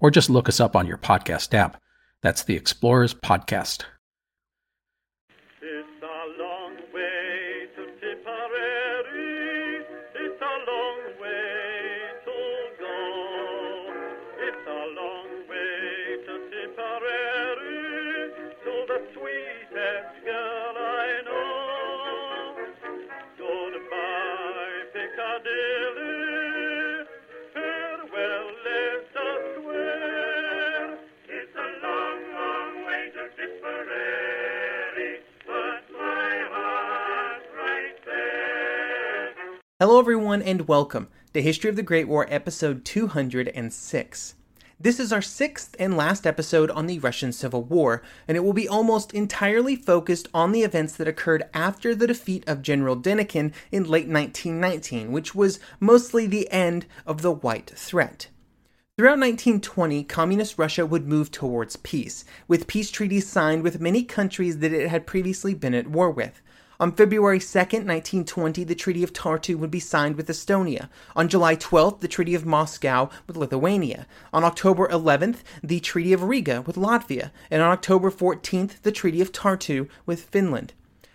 or just look us up on your podcast app. That's the Explorers Podcast. It's a long way Hello, everyone, and welcome to History of the Great War, episode 206. This is our sixth and last episode on the Russian Civil War, and it will be almost entirely focused on the events that occurred after the defeat of General Denikin in late 1919, which was mostly the end of the White Threat. Throughout 1920, Communist Russia would move towards peace, with peace treaties signed with many countries that it had previously been at war with. On February 2nd, 1920, the Treaty of Tartu would be signed with Estonia. On July 12th, the Treaty of Moscow with Lithuania. On October 11th, the Treaty of Riga with Latvia. And on October 14th, the Treaty of Tartu with Finland.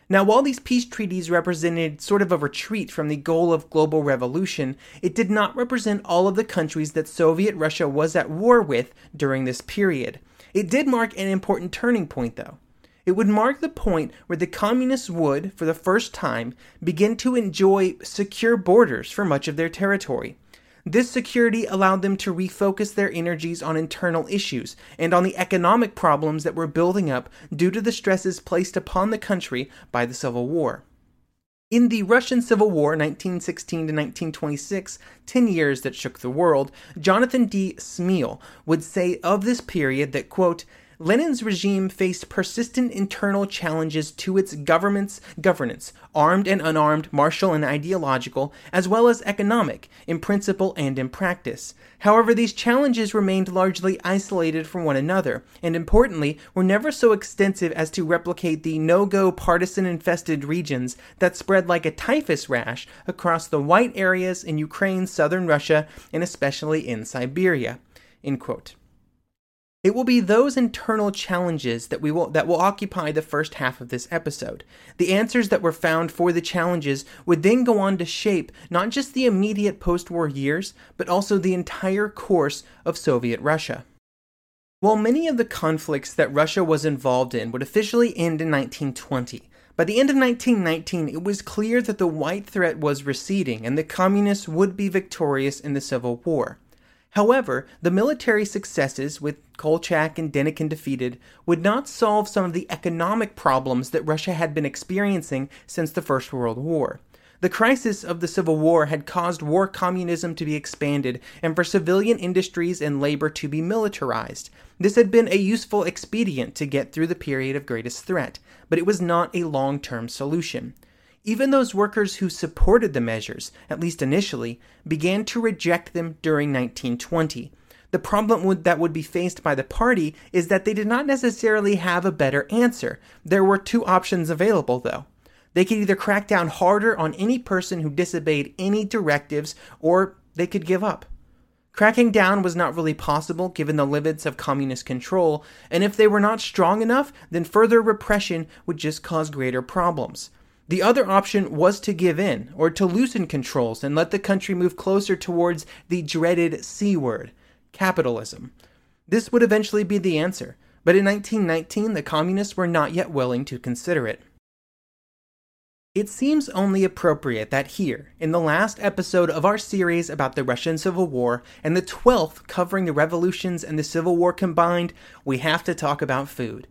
Now, while these peace treaties represented sort of a retreat from the goal of global revolution, it did not represent all of the countries that Soviet Russia was at war with during this period. It did mark an important turning point, though. It would mark the point where the communists would, for the first time, begin to enjoy secure borders for much of their territory. This security allowed them to refocus their energies on internal issues and on the economic problems that were building up due to the stresses placed upon the country by the Civil War. In the Russian Civil War, 1916 to 1926, 10 years that shook the world, Jonathan D. Smele would say of this period that, quote, Lenin's regime faced persistent internal challenges to its government's governance, armed and unarmed, martial and ideological, as well as economic, in principle and in practice. However, these challenges remained largely isolated from one another, and importantly, were never so extensive as to replicate the no go partisan infested regions that spread like a typhus rash across the white areas in Ukraine, southern Russia, and especially in Siberia. End quote. It will be those internal challenges that we will that will occupy the first half of this episode. The answers that were found for the challenges would then go on to shape not just the immediate post-war years, but also the entire course of Soviet Russia. While many of the conflicts that Russia was involved in would officially end in 1920, by the end of 1919, it was clear that the white threat was receding and the communists would be victorious in the Civil War. However, the military successes, with Kolchak and Denikin defeated, would not solve some of the economic problems that Russia had been experiencing since the First World War. The crisis of the Civil War had caused war communism to be expanded and for civilian industries and labor to be militarized. This had been a useful expedient to get through the period of greatest threat, but it was not a long term solution. Even those workers who supported the measures, at least initially, began to reject them during 1920. The problem would, that would be faced by the party is that they did not necessarily have a better answer. There were two options available, though. They could either crack down harder on any person who disobeyed any directives, or they could give up. Cracking down was not really possible given the limits of communist control, and if they were not strong enough, then further repression would just cause greater problems. The other option was to give in, or to loosen controls and let the country move closer towards the dreaded C word, capitalism. This would eventually be the answer, but in 1919 the communists were not yet willing to consider it. It seems only appropriate that here, in the last episode of our series about the Russian Civil War, and the 12th covering the revolutions and the Civil War combined, we have to talk about food.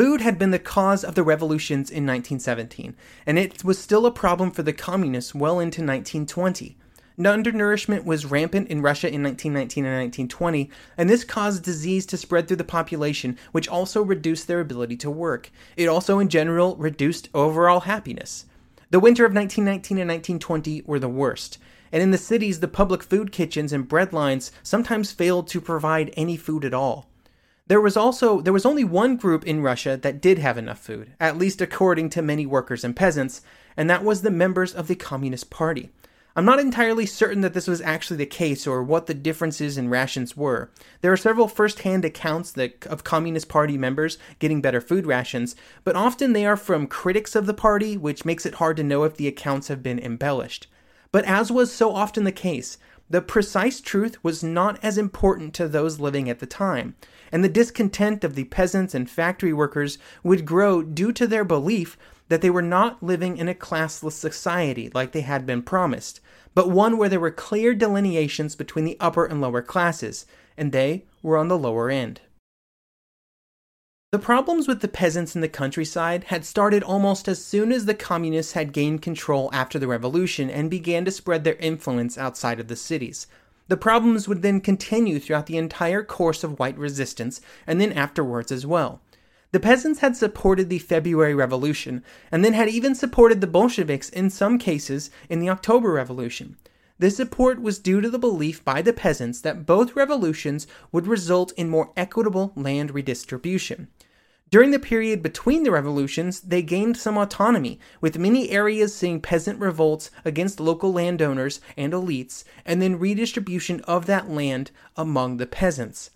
Food had been the cause of the revolutions in 1917, and it was still a problem for the communists well into 1920. Undernourishment was rampant in Russia in 1919 and 1920, and this caused disease to spread through the population, which also reduced their ability to work. It also, in general, reduced overall happiness. The winter of 1919 and 1920 were the worst, and in the cities, the public food kitchens and bread lines sometimes failed to provide any food at all. There was also there was only one group in Russia that did have enough food, at least according to many workers and peasants, and that was the members of the Communist Party. I'm not entirely certain that this was actually the case or what the differences in rations were. There are several first-hand accounts that, of Communist Party members getting better food rations, but often they are from critics of the party, which makes it hard to know if the accounts have been embellished. But as was so often the case, the precise truth was not as important to those living at the time, and the discontent of the peasants and factory workers would grow due to their belief that they were not living in a classless society like they had been promised, but one where there were clear delineations between the upper and lower classes, and they were on the lower end. The problems with the peasants in the countryside had started almost as soon as the communists had gained control after the revolution and began to spread their influence outside of the cities. The problems would then continue throughout the entire course of white resistance and then afterwards as well. The peasants had supported the February Revolution, and then had even supported the Bolsheviks in some cases in the October Revolution. This support was due to the belief by the peasants that both revolutions would result in more equitable land redistribution. During the period between the revolutions, they gained some autonomy, with many areas seeing peasant revolts against local landowners and elites, and then redistribution of that land among the peasants.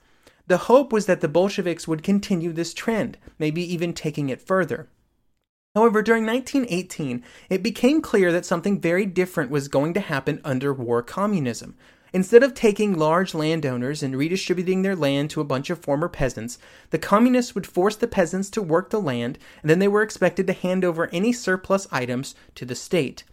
The hope was that the Bolsheviks would continue this trend, maybe even taking it further. However, during 1918, it became clear that something very different was going to happen under war communism. Instead of taking large landowners and redistributing their land to a bunch of former peasants, the communists would force the peasants to work the land, and then they were expected to hand over any surplus items to the state.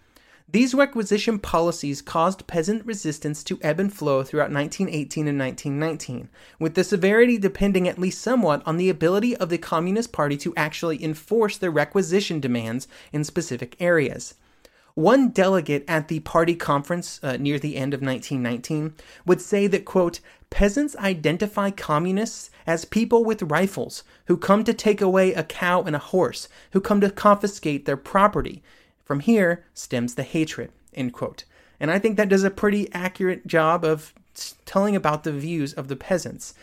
These requisition policies caused peasant resistance to ebb and flow throughout 1918 and 1919, with the severity depending at least somewhat on the ability of the Communist Party to actually enforce their requisition demands in specific areas. One delegate at the party conference uh, near the end of 1919 would say that, quote, peasants identify communists as people with rifles who come to take away a cow and a horse, who come to confiscate their property. From here stems the hatred, end quote. And I think that does a pretty accurate job of telling about the views of the peasants.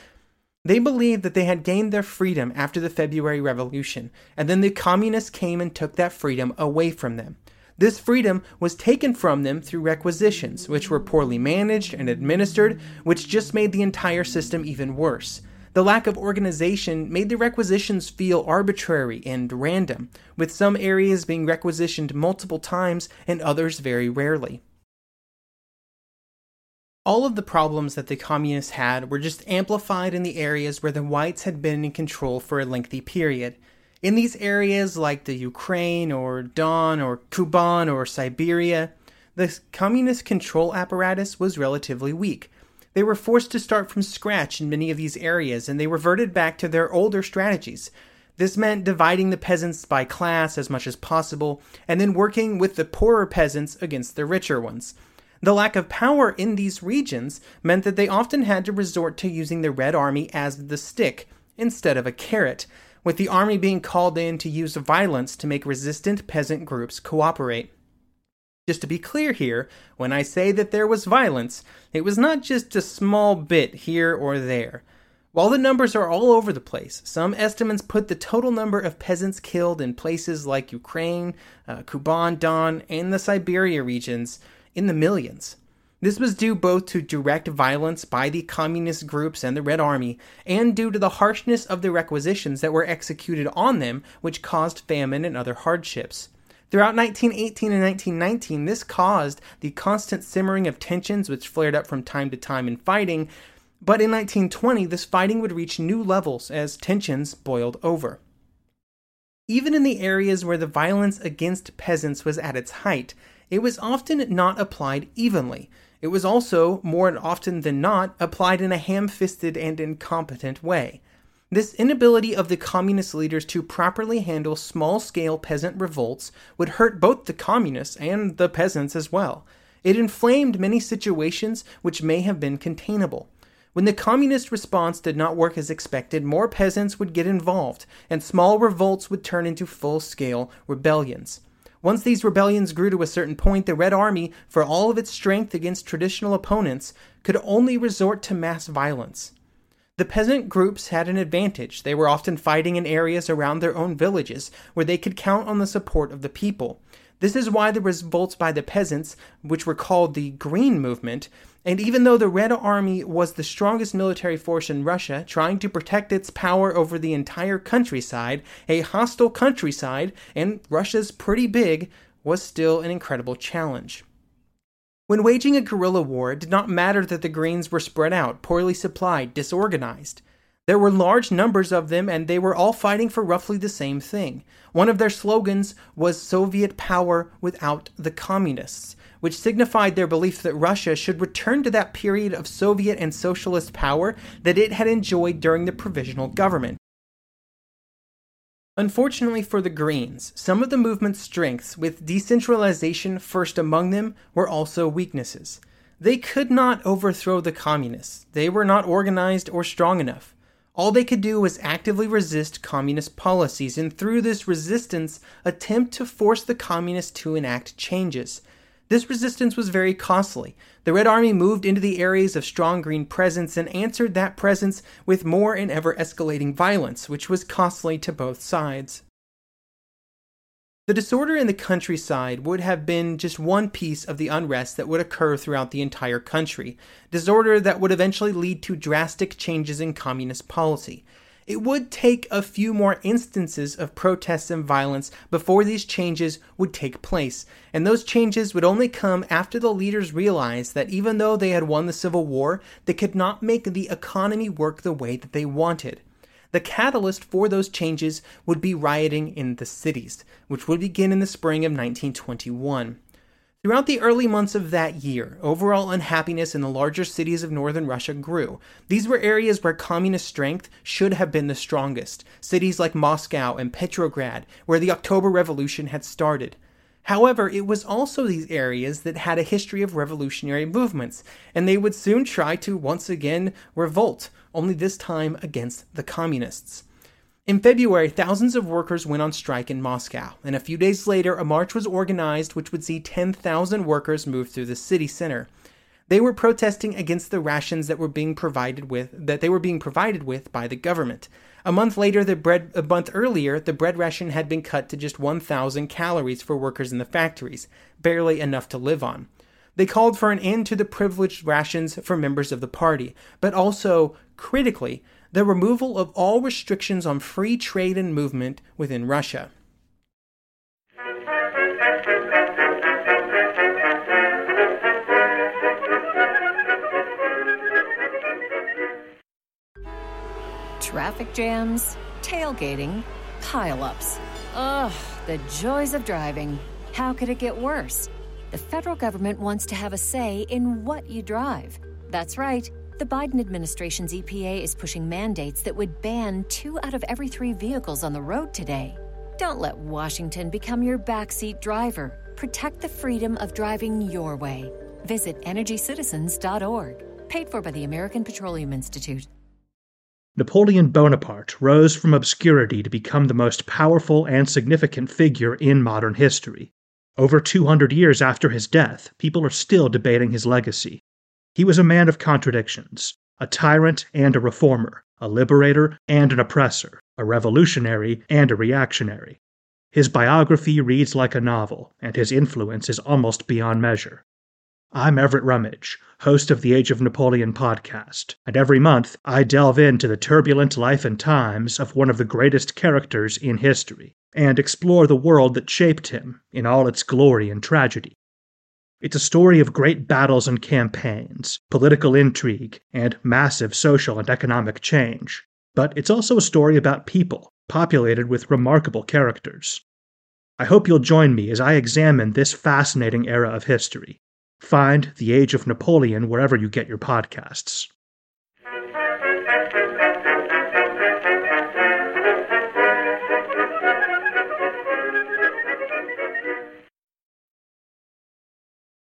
They believed that they had gained their freedom after the February Revolution, and then the communists came and took that freedom away from them. This freedom was taken from them through requisitions, which were poorly managed and administered, which just made the entire system even worse. The lack of organization made the requisitions feel arbitrary and random, with some areas being requisitioned multiple times and others very rarely. All of the problems that the communists had were just amplified in the areas where the whites had been in control for a lengthy period. In these areas like the Ukraine or Don or Kuban or Siberia, the communist control apparatus was relatively weak, they were forced to start from scratch in many of these areas, and they reverted back to their older strategies. This meant dividing the peasants by class as much as possible, and then working with the poorer peasants against the richer ones. The lack of power in these regions meant that they often had to resort to using the Red Army as the stick instead of a carrot, with the army being called in to use violence to make resistant peasant groups cooperate. Just to be clear here, when I say that there was violence, it was not just a small bit here or there. While the numbers are all over the place, some estimates put the total number of peasants killed in places like Ukraine, uh, Kuban, Don, and the Siberia regions in the millions. This was due both to direct violence by the communist groups and the Red Army, and due to the harshness of the requisitions that were executed on them, which caused famine and other hardships. Throughout 1918 and 1919, this caused the constant simmering of tensions which flared up from time to time in fighting, But in 1920, this fighting would reach new levels as tensions boiled over. Even in the areas where the violence against peasants was at its height, it was often not applied evenly. It was also, more often than not, applied in a ham fisted and incompetent way. This inability of the communist leaders to properly handle small scale peasant revolts would hurt both the communists and the peasants as well. It inflamed many situations which may have been containable. When the communist response did not work as expected, more peasants would get involved, and small revolts would turn into full scale rebellions. Once these rebellions grew to a certain point, the Red Army, for all of its strength against traditional opponents, could only resort to mass violence. The peasant groups had an advantage. They were often fighting in areas around their own villages, where they could count on the support of the people. This is why the revolts by the peasants, which were called the Green Movement, and even though the Red Army was the strongest military force in Russia, trying to protect its power over the entire countryside, a hostile countryside, and Russia's pretty big, was still an incredible challenge. When waging a guerrilla war, it did not matter that the Greens were spread out, poorly supplied, disorganized. There were large numbers of them, and they were all fighting for roughly the same thing. One of their slogans was Soviet power without the communists, which signified their belief that Russia should return to that period of Soviet and socialist power that it had enjoyed during the provisional government. Unfortunately for the Greens, some of the movement's strengths, with decentralization first among them, were also weaknesses. They could not overthrow the communists. They were not organized or strong enough. All they could do was actively resist communist policies, and through this resistance, attempt to force the communists to enact changes. This resistance was very costly. The Red Army moved into the areas of strong green presence and answered that presence with more and ever escalating violence, which was costly to both sides. The disorder in the countryside would have been just one piece of the unrest that would occur throughout the entire country, disorder that would eventually lead to drastic changes in communist policy. It would take a few more instances of protests and violence before these changes would take place, and those changes would only come after the leaders realized that even though they had won the Civil War, they could not make the economy work the way that they wanted. The catalyst for those changes would be rioting in the cities, which would begin in the spring of 1921. Throughout the early months of that year, overall unhappiness in the larger cities of northern Russia grew. These were areas where communist strength should have been the strongest, cities like Moscow and Petrograd, where the October Revolution had started. However, it was also these areas that had a history of revolutionary movements, and they would soon try to once again revolt, only this time against the communists. In February, thousands of workers went on strike in Moscow, and a few days later, a march was organized which would see 10,000 workers move through the city center. They were protesting against the rations that were being provided with that they were being provided with by the government. A month later, the bread a month earlier, the bread ration had been cut to just 1,000 calories for workers in the factories, barely enough to live on. They called for an end to the privileged rations for members of the party, but also, critically, the removal of all restrictions on free trade and movement within Russia. Traffic jams, tailgating, pileups. Ugh, the joys of driving. How could it get worse? The federal government wants to have a say in what you drive. That's right. The Biden administration's EPA is pushing mandates that would ban two out of every three vehicles on the road today. Don't let Washington become your backseat driver. Protect the freedom of driving your way. Visit EnergyCitizens.org. Paid for by the American Petroleum Institute. Napoleon Bonaparte rose from obscurity to become the most powerful and significant figure in modern history. Over 200 years after his death, people are still debating his legacy. He was a man of contradictions, a tyrant and a reformer, a liberator and an oppressor, a revolutionary and a reactionary. His biography reads like a novel, and his influence is almost beyond measure. I'm Everett Rummage, host of the Age of Napoleon podcast, and every month I delve into the turbulent life and times of one of the greatest characters in history and explore the world that shaped him in all its glory and tragedy. It's a story of great battles and campaigns, political intrigue, and massive social and economic change. But it's also a story about people, populated with remarkable characters. I hope you'll join me as I examine this fascinating era of history. Find The Age of Napoleon wherever you get your podcasts.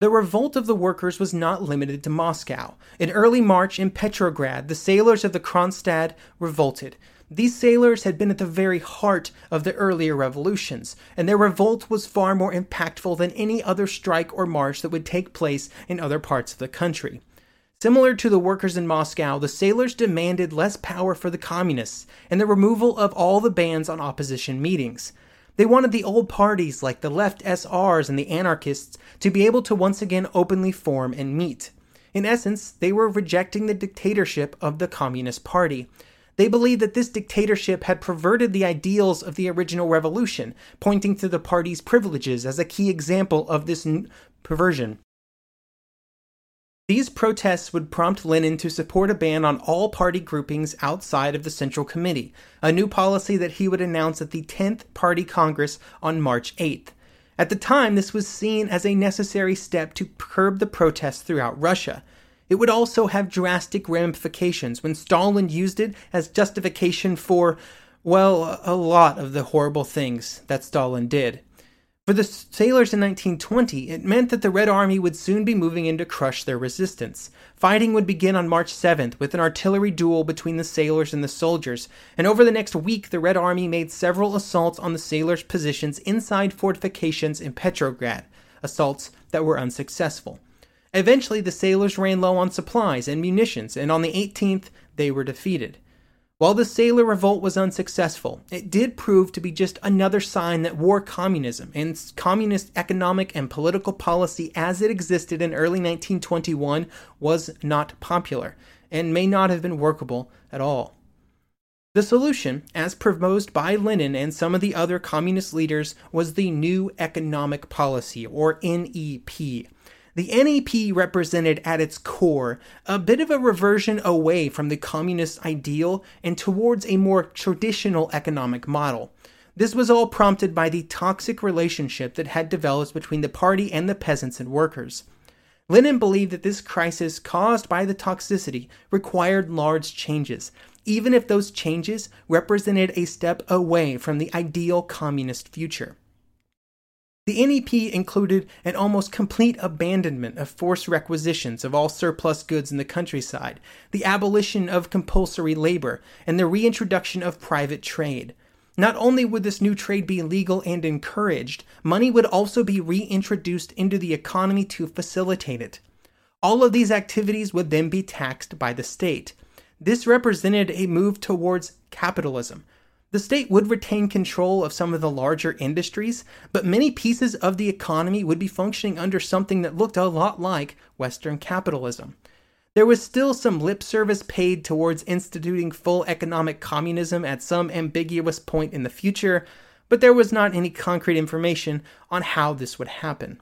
The revolt of the workers was not limited to Moscow. In early March in Petrograd, the sailors of the Kronstadt revolted. These sailors had been at the very heart of the earlier revolutions, and their revolt was far more impactful than any other strike or march that would take place in other parts of the country. Similar to the workers in Moscow, the sailors demanded less power for the communists and the removal of all the bans on opposition meetings. They wanted the old parties like the left SRs and the anarchists to be able to once again openly form and meet. In essence, they were rejecting the dictatorship of the Communist Party. They believed that this dictatorship had perverted the ideals of the original revolution, pointing to the party's privileges as a key example of this n- perversion. These protests would prompt Lenin to support a ban on all party groupings outside of the Central Committee, a new policy that he would announce at the 10th Party Congress on March 8th. At the time, this was seen as a necessary step to curb the protests throughout Russia. It would also have drastic ramifications when Stalin used it as justification for, well, a lot of the horrible things that Stalin did. For the sailors in 1920, it meant that the Red Army would soon be moving in to crush their resistance. Fighting would begin on March 7th with an artillery duel between the sailors and the soldiers, and over the next week, the Red Army made several assaults on the sailors' positions inside fortifications in Petrograd, assaults that were unsuccessful. Eventually, the sailors ran low on supplies and munitions, and on the 18th, they were defeated. While the sailor revolt was unsuccessful, it did prove to be just another sign that war communism and communist economic and political policy as it existed in early 1921 was not popular and may not have been workable at all. The solution, as proposed by Lenin and some of the other communist leaders, was the New Economic Policy, or NEP. The NEP represented at its core a bit of a reversion away from the communist ideal and towards a more traditional economic model. This was all prompted by the toxic relationship that had developed between the party and the peasants and workers. Lenin believed that this crisis caused by the toxicity required large changes, even if those changes represented a step away from the ideal communist future. The NEP included an almost complete abandonment of forced requisitions of all surplus goods in the countryside, the abolition of compulsory labor, and the reintroduction of private trade. Not only would this new trade be legal and encouraged, money would also be reintroduced into the economy to facilitate it. All of these activities would then be taxed by the state. This represented a move towards capitalism, the state would retain control of some of the larger industries, but many pieces of the economy would be functioning under something that looked a lot like Western capitalism. There was still some lip service paid towards instituting full economic communism at some ambiguous point in the future, but there was not any concrete information on how this would happen.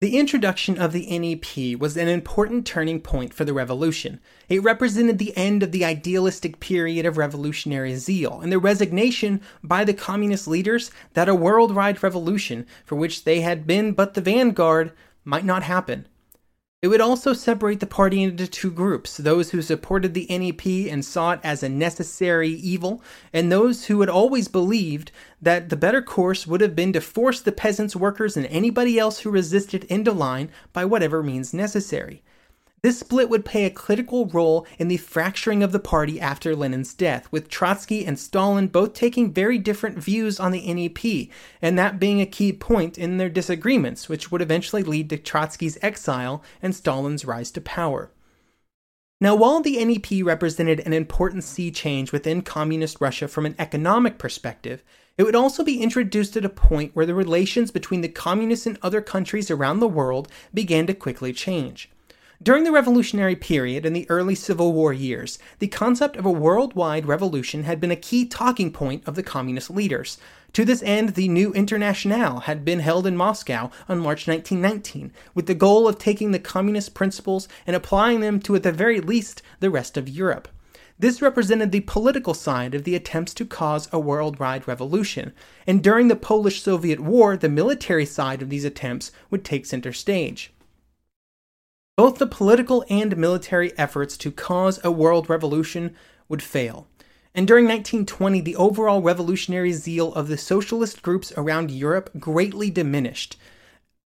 The introduction of the NEP was an important turning point for the revolution. It represented the end of the idealistic period of revolutionary zeal and the resignation by the communist leaders that a worldwide revolution, for which they had been but the vanguard, might not happen. It would also separate the party into two groups those who supported the NEP and saw it as a necessary evil, and those who had always believed that the better course would have been to force the peasants, workers, and anybody else who resisted into line by whatever means necessary. This split would play a critical role in the fracturing of the party after Lenin's death, with Trotsky and Stalin both taking very different views on the NEP, and that being a key point in their disagreements, which would eventually lead to Trotsky's exile and Stalin's rise to power. Now, while the NEP represented an important sea change within communist Russia from an economic perspective, it would also be introduced at a point where the relations between the communists and other countries around the world began to quickly change. During the revolutionary period and the early Civil War years, the concept of a worldwide revolution had been a key talking point of the communist leaders. To this end, the new Internationale had been held in Moscow on March 1919, with the goal of taking the communist principles and applying them to, at the very least, the rest of Europe. This represented the political side of the attempts to cause a worldwide revolution, and during the Polish Soviet War, the military side of these attempts would take center stage. Both the political and military efforts to cause a world revolution would fail. And during 1920, the overall revolutionary zeal of the socialist groups around Europe greatly diminished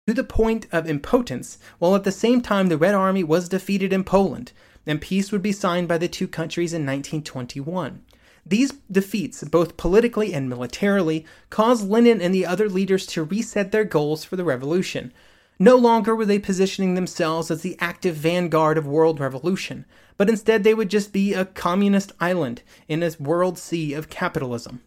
to the point of impotence, while at the same time the Red Army was defeated in Poland, and peace would be signed by the two countries in 1921. These defeats, both politically and militarily, caused Lenin and the other leaders to reset their goals for the revolution. No longer were they positioning themselves as the active vanguard of world revolution, but instead they would just be a communist island in a world sea of capitalism.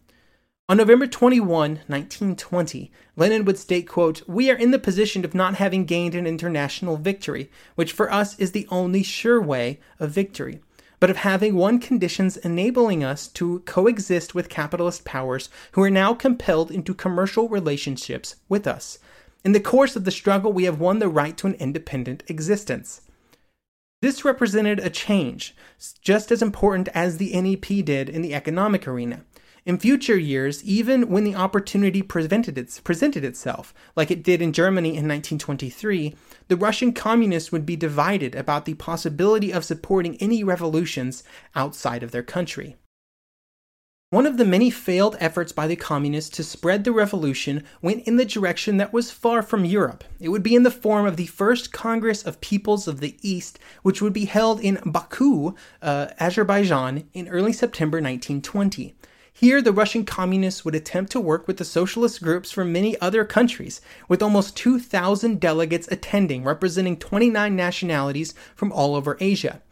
On November 21, 1920, Lenin would state, quote, We are in the position of not having gained an international victory, which for us is the only sure way of victory, but of having won conditions enabling us to coexist with capitalist powers who are now compelled into commercial relationships with us. In the course of the struggle, we have won the right to an independent existence. This represented a change, just as important as the NEP did in the economic arena. In future years, even when the opportunity presented, its, presented itself, like it did in Germany in 1923, the Russian communists would be divided about the possibility of supporting any revolutions outside of their country. One of the many failed efforts by the communists to spread the revolution went in the direction that was far from Europe. It would be in the form of the First Congress of Peoples of the East, which would be held in Baku, uh, Azerbaijan, in early September 1920. Here, the Russian communists would attempt to work with the socialist groups from many other countries, with almost 2,000 delegates attending, representing 29 nationalities from all over Asia.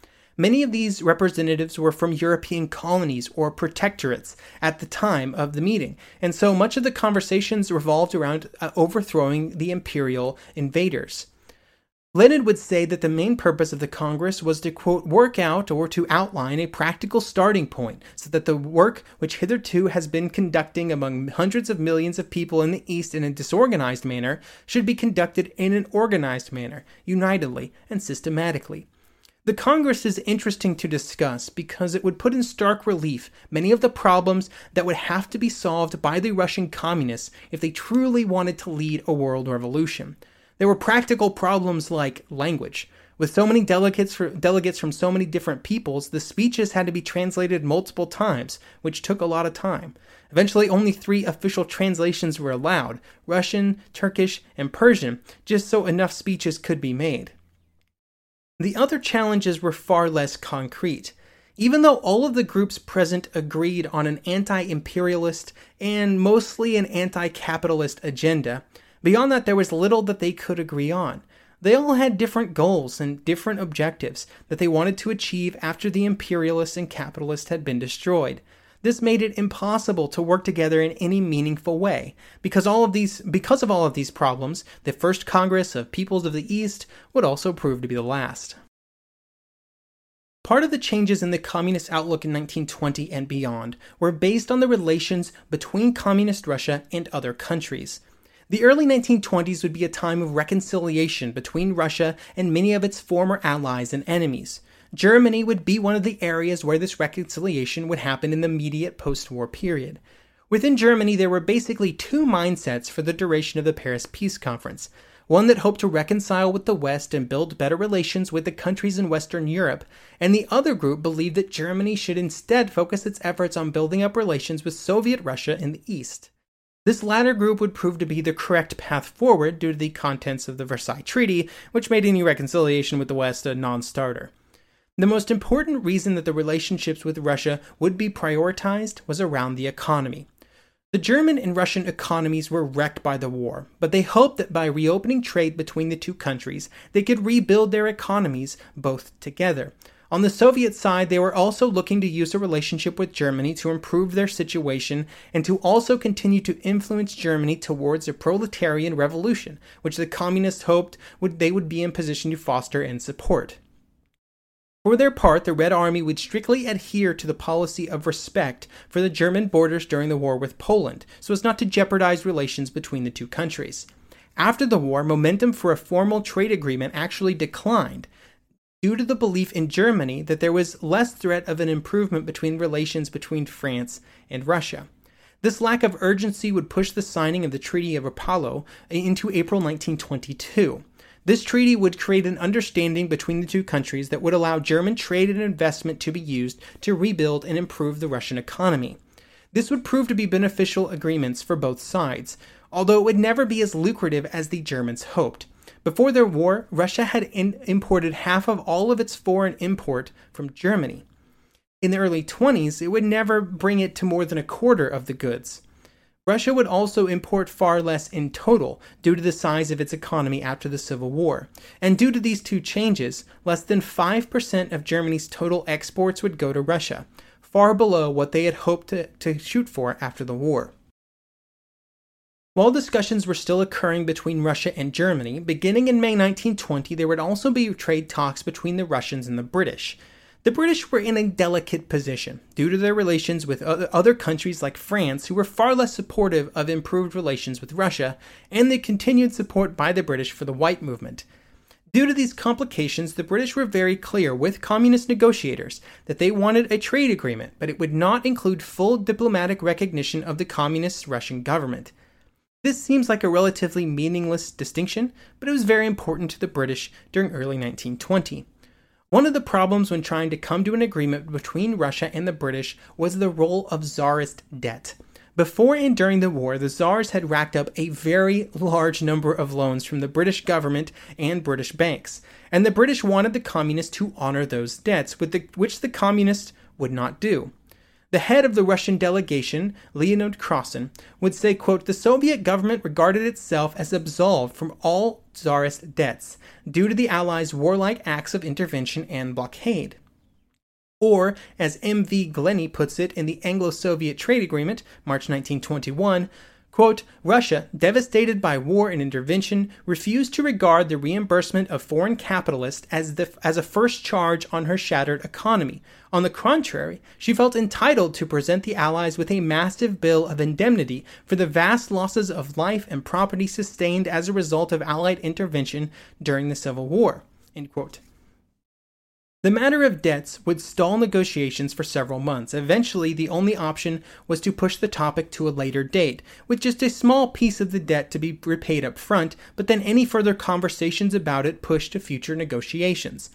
Many of these representatives were from European colonies or protectorates at the time of the meeting, and so much of the conversations revolved around uh, overthrowing the imperial invaders. Lenin would say that the main purpose of the Congress was to, quote, work out or to outline a practical starting point so that the work which hitherto has been conducting among hundreds of millions of people in the East in a disorganized manner should be conducted in an organized manner, unitedly and systematically. The Congress is interesting to discuss because it would put in stark relief many of the problems that would have to be solved by the Russian communists if they truly wanted to lead a world revolution. There were practical problems like language. With so many delegates, for, delegates from so many different peoples, the speeches had to be translated multiple times, which took a lot of time. Eventually, only three official translations were allowed Russian, Turkish, and Persian, just so enough speeches could be made. The other challenges were far less concrete. Even though all of the groups present agreed on an anti imperialist and mostly an anti capitalist agenda, beyond that there was little that they could agree on. They all had different goals and different objectives that they wanted to achieve after the imperialists and capitalists had been destroyed. This made it impossible to work together in any meaningful way. Because all of these because of all of these problems, the first Congress of Peoples of the East would also prove to be the last. Part of the changes in the communist outlook in 1920 and beyond were based on the relations between communist Russia and other countries. The early 1920s would be a time of reconciliation between Russia and many of its former allies and enemies. Germany would be one of the areas where this reconciliation would happen in the immediate post war period. Within Germany, there were basically two mindsets for the duration of the Paris Peace Conference one that hoped to reconcile with the West and build better relations with the countries in Western Europe, and the other group believed that Germany should instead focus its efforts on building up relations with Soviet Russia in the East. This latter group would prove to be the correct path forward due to the contents of the Versailles Treaty, which made any reconciliation with the West a non starter. The most important reason that the relationships with Russia would be prioritized was around the economy. The German and Russian economies were wrecked by the war, but they hoped that by reopening trade between the two countries, they could rebuild their economies both together. On the Soviet side, they were also looking to use a relationship with Germany to improve their situation and to also continue to influence Germany towards a proletarian revolution, which the communists hoped would, they would be in position to foster and support. For their part, the Red Army would strictly adhere to the policy of respect for the German borders during the war with Poland, so as not to jeopardize relations between the two countries. After the war, momentum for a formal trade agreement actually declined, due to the belief in Germany that there was less threat of an improvement between relations between France and Russia. This lack of urgency would push the signing of the Treaty of Rapallo into April 1922. This treaty would create an understanding between the two countries that would allow German trade and investment to be used to rebuild and improve the Russian economy. This would prove to be beneficial agreements for both sides, although it would never be as lucrative as the Germans hoped. Before their war, Russia had in- imported half of all of its foreign import from Germany. In the early 20s, it would never bring it to more than a quarter of the goods. Russia would also import far less in total due to the size of its economy after the Civil War. And due to these two changes, less than 5% of Germany's total exports would go to Russia, far below what they had hoped to, to shoot for after the war. While discussions were still occurring between Russia and Germany, beginning in May 1920, there would also be trade talks between the Russians and the British. The British were in a delicate position due to their relations with other countries like France, who were far less supportive of improved relations with Russia, and the continued support by the British for the White Movement. Due to these complications, the British were very clear with communist negotiators that they wanted a trade agreement, but it would not include full diplomatic recognition of the communist Russian government. This seems like a relatively meaningless distinction, but it was very important to the British during early 1920. One of the problems when trying to come to an agreement between Russia and the British was the role of czarist debt. Before and during the war, the czars had racked up a very large number of loans from the British government and British banks, and the British wanted the communists to honor those debts, the, which the communists would not do. The head of the Russian delegation, Leonid Krassin, would say, quote, the Soviet government regarded itself as absolved from all czarist debts due to the Allies' warlike acts of intervention and blockade. Or, as M.V. Glenny puts it in the Anglo Soviet Trade Agreement, March 1921, Quote, Russia, devastated by war and intervention, refused to regard the reimbursement of foreign capitalists as, the, as a first charge on her shattered economy. On the contrary, she felt entitled to present the Allies with a massive bill of indemnity for the vast losses of life and property sustained as a result of Allied intervention during the Civil War. End quote. The matter of debts would stall negotiations for several months. Eventually, the only option was to push the topic to a later date, with just a small piece of the debt to be repaid up front, but then any further conversations about it pushed to future negotiations.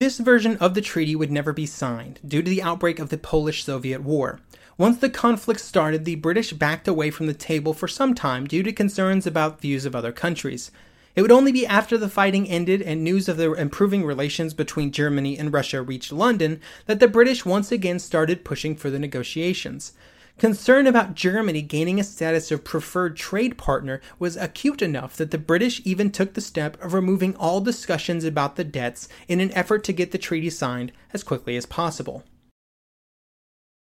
This version of the treaty would never be signed, due to the outbreak of the Polish Soviet War. Once the conflict started, the British backed away from the table for some time due to concerns about views of other countries. It would only be after the fighting ended and news of the improving relations between Germany and Russia reached London that the British once again started pushing for the negotiations. Concern about Germany gaining a status of preferred trade partner was acute enough that the British even took the step of removing all discussions about the debts in an effort to get the treaty signed as quickly as possible.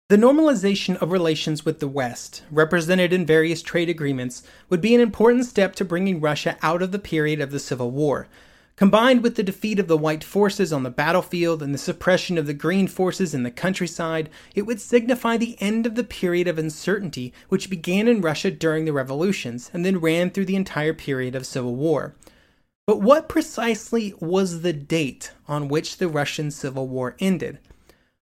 The normalization of relations with the West, represented in various trade agreements, would be an important step to bringing Russia out of the period of the Civil War. Combined with the defeat of the white forces on the battlefield and the suppression of the green forces in the countryside, it would signify the end of the period of uncertainty which began in Russia during the revolutions and then ran through the entire period of civil war. But what precisely was the date on which the Russian Civil War ended?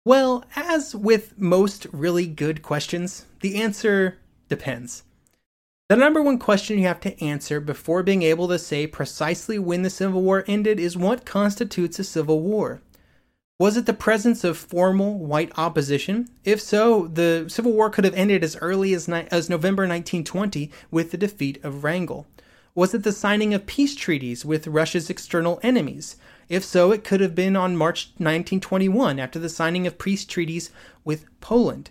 Well, as with most really good questions, the answer depends. The number one question you have to answer before being able to say precisely when the Civil War ended is what constitutes a civil war? Was it the presence of formal white opposition? If so, the Civil War could have ended as early as, ni- as November 1920 with the defeat of Wrangel. Was it the signing of peace treaties with Russia's external enemies? If so, it could have been on March 1921 after the signing of peace treaties with Poland.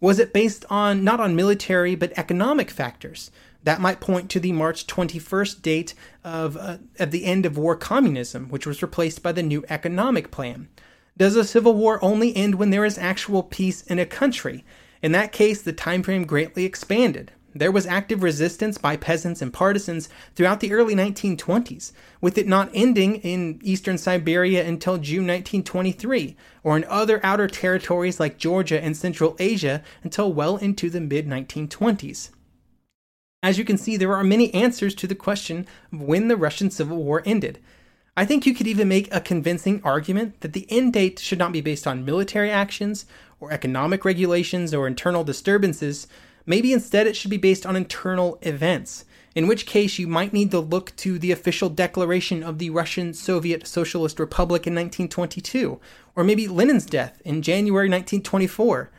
Was it based on not on military but economic factors? That might point to the March 21st date of, uh, of the end of war communism, which was replaced by the new economic plan. Does a civil war only end when there is actual peace in a country? In that case, the time frame greatly expanded. There was active resistance by peasants and partisans throughout the early 1920s, with it not ending in eastern Siberia until June 1923, or in other outer territories like Georgia and Central Asia until well into the mid 1920s. As you can see, there are many answers to the question of when the Russian Civil War ended. I think you could even make a convincing argument that the end date should not be based on military actions or economic regulations or internal disturbances. Maybe instead it should be based on internal events, in which case you might need to look to the official declaration of the Russian Soviet Socialist Republic in 1922, or maybe Lenin's death in January 1924.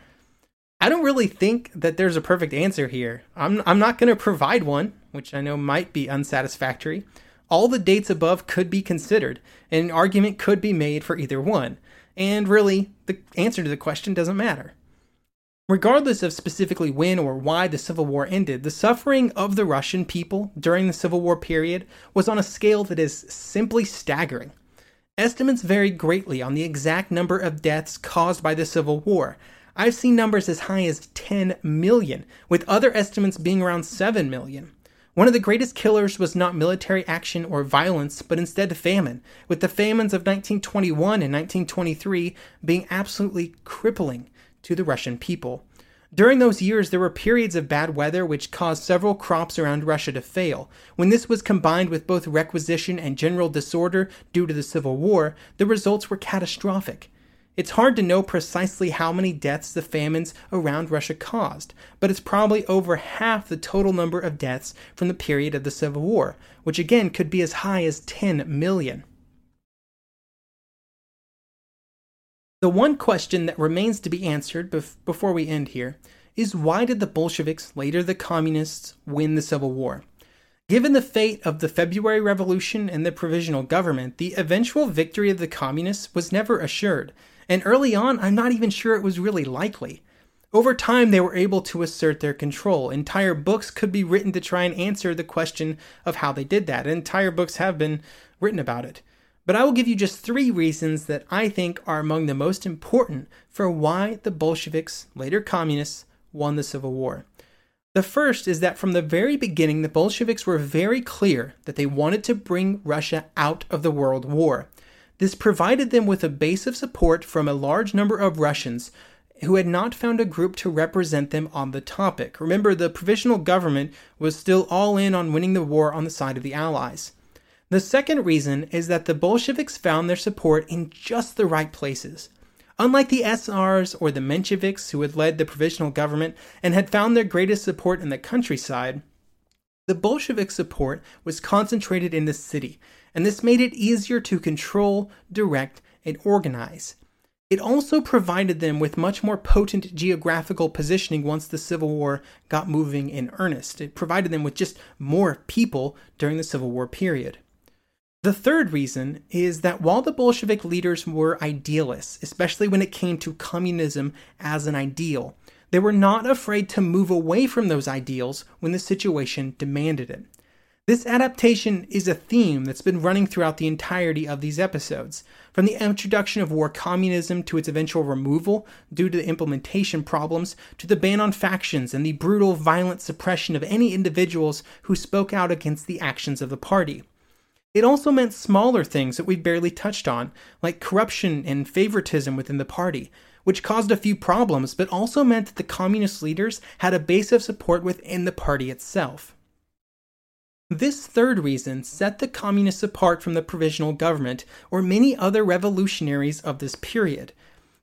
I don't really think that there's a perfect answer here. I'm, I'm not going to provide one, which I know might be unsatisfactory. All the dates above could be considered, and an argument could be made for either one. And really, the answer to the question doesn't matter. Regardless of specifically when or why the Civil War ended, the suffering of the Russian people during the Civil War period was on a scale that is simply staggering. Estimates vary greatly on the exact number of deaths caused by the Civil War. I've seen numbers as high as 10 million, with other estimates being around 7 million. One of the greatest killers was not military action or violence, but instead famine, with the famines of 1921 and 1923 being absolutely crippling to the Russian people. During those years, there were periods of bad weather which caused several crops around Russia to fail. When this was combined with both requisition and general disorder due to the Civil War, the results were catastrophic. It's hard to know precisely how many deaths the famines around Russia caused, but it's probably over half the total number of deaths from the period of the Civil War, which again could be as high as 10 million. The one question that remains to be answered bef- before we end here is why did the Bolsheviks, later the Communists, win the Civil War? Given the fate of the February Revolution and the Provisional Government, the eventual victory of the Communists was never assured, and early on, I'm not even sure it was really likely. Over time, they were able to assert their control. Entire books could be written to try and answer the question of how they did that. Entire books have been written about it. But I will give you just three reasons that I think are among the most important for why the Bolsheviks, later communists, won the Civil War. The first is that from the very beginning, the Bolsheviks were very clear that they wanted to bring Russia out of the World War. This provided them with a base of support from a large number of Russians who had not found a group to represent them on the topic. Remember, the provisional government was still all in on winning the war on the side of the Allies. The second reason is that the Bolsheviks found their support in just the right places. Unlike the SRs or the Mensheviks, who had led the provisional government and had found their greatest support in the countryside, the Bolshevik support was concentrated in the city, and this made it easier to control, direct, and organize. It also provided them with much more potent geographical positioning once the Civil War got moving in earnest. It provided them with just more people during the Civil War period. The third reason is that while the Bolshevik leaders were idealists, especially when it came to communism as an ideal, they were not afraid to move away from those ideals when the situation demanded it. This adaptation is a theme that's been running throughout the entirety of these episodes, from the introduction of war communism to its eventual removal due to implementation problems, to the ban on factions and the brutal, violent suppression of any individuals who spoke out against the actions of the party. It also meant smaller things that we've barely touched on, like corruption and favoritism within the party, which caused a few problems, but also meant that the communist leaders had a base of support within the party itself. This third reason set the communists apart from the provisional government or many other revolutionaries of this period.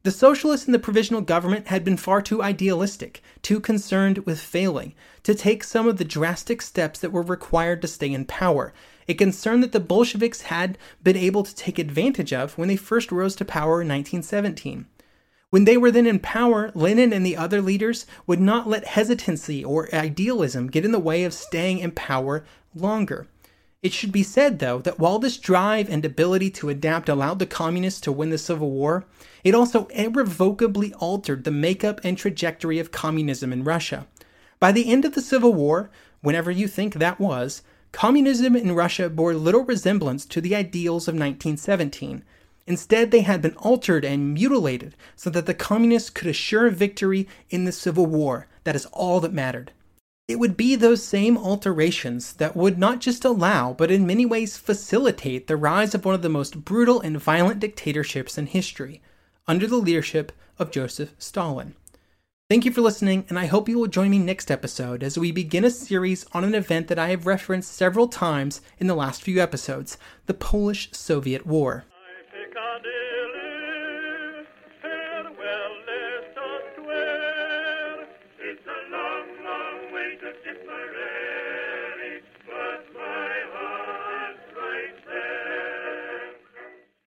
The socialists in the provisional government had been far too idealistic, too concerned with failing, to take some of the drastic steps that were required to stay in power, a concern that the Bolsheviks had been able to take advantage of when they first rose to power in 1917. When they were then in power, Lenin and the other leaders would not let hesitancy or idealism get in the way of staying in power longer. It should be said, though, that while this drive and ability to adapt allowed the communists to win the Civil War, it also irrevocably altered the makeup and trajectory of communism in Russia. By the end of the Civil War, whenever you think that was, communism in Russia bore little resemblance to the ideals of 1917. Instead, they had been altered and mutilated so that the communists could assure victory in the Civil War. That is all that mattered. It would be those same alterations that would not just allow, but in many ways facilitate the rise of one of the most brutal and violent dictatorships in history, under the leadership of Joseph Stalin. Thank you for listening, and I hope you will join me next episode as we begin a series on an event that I have referenced several times in the last few episodes the Polish Soviet War.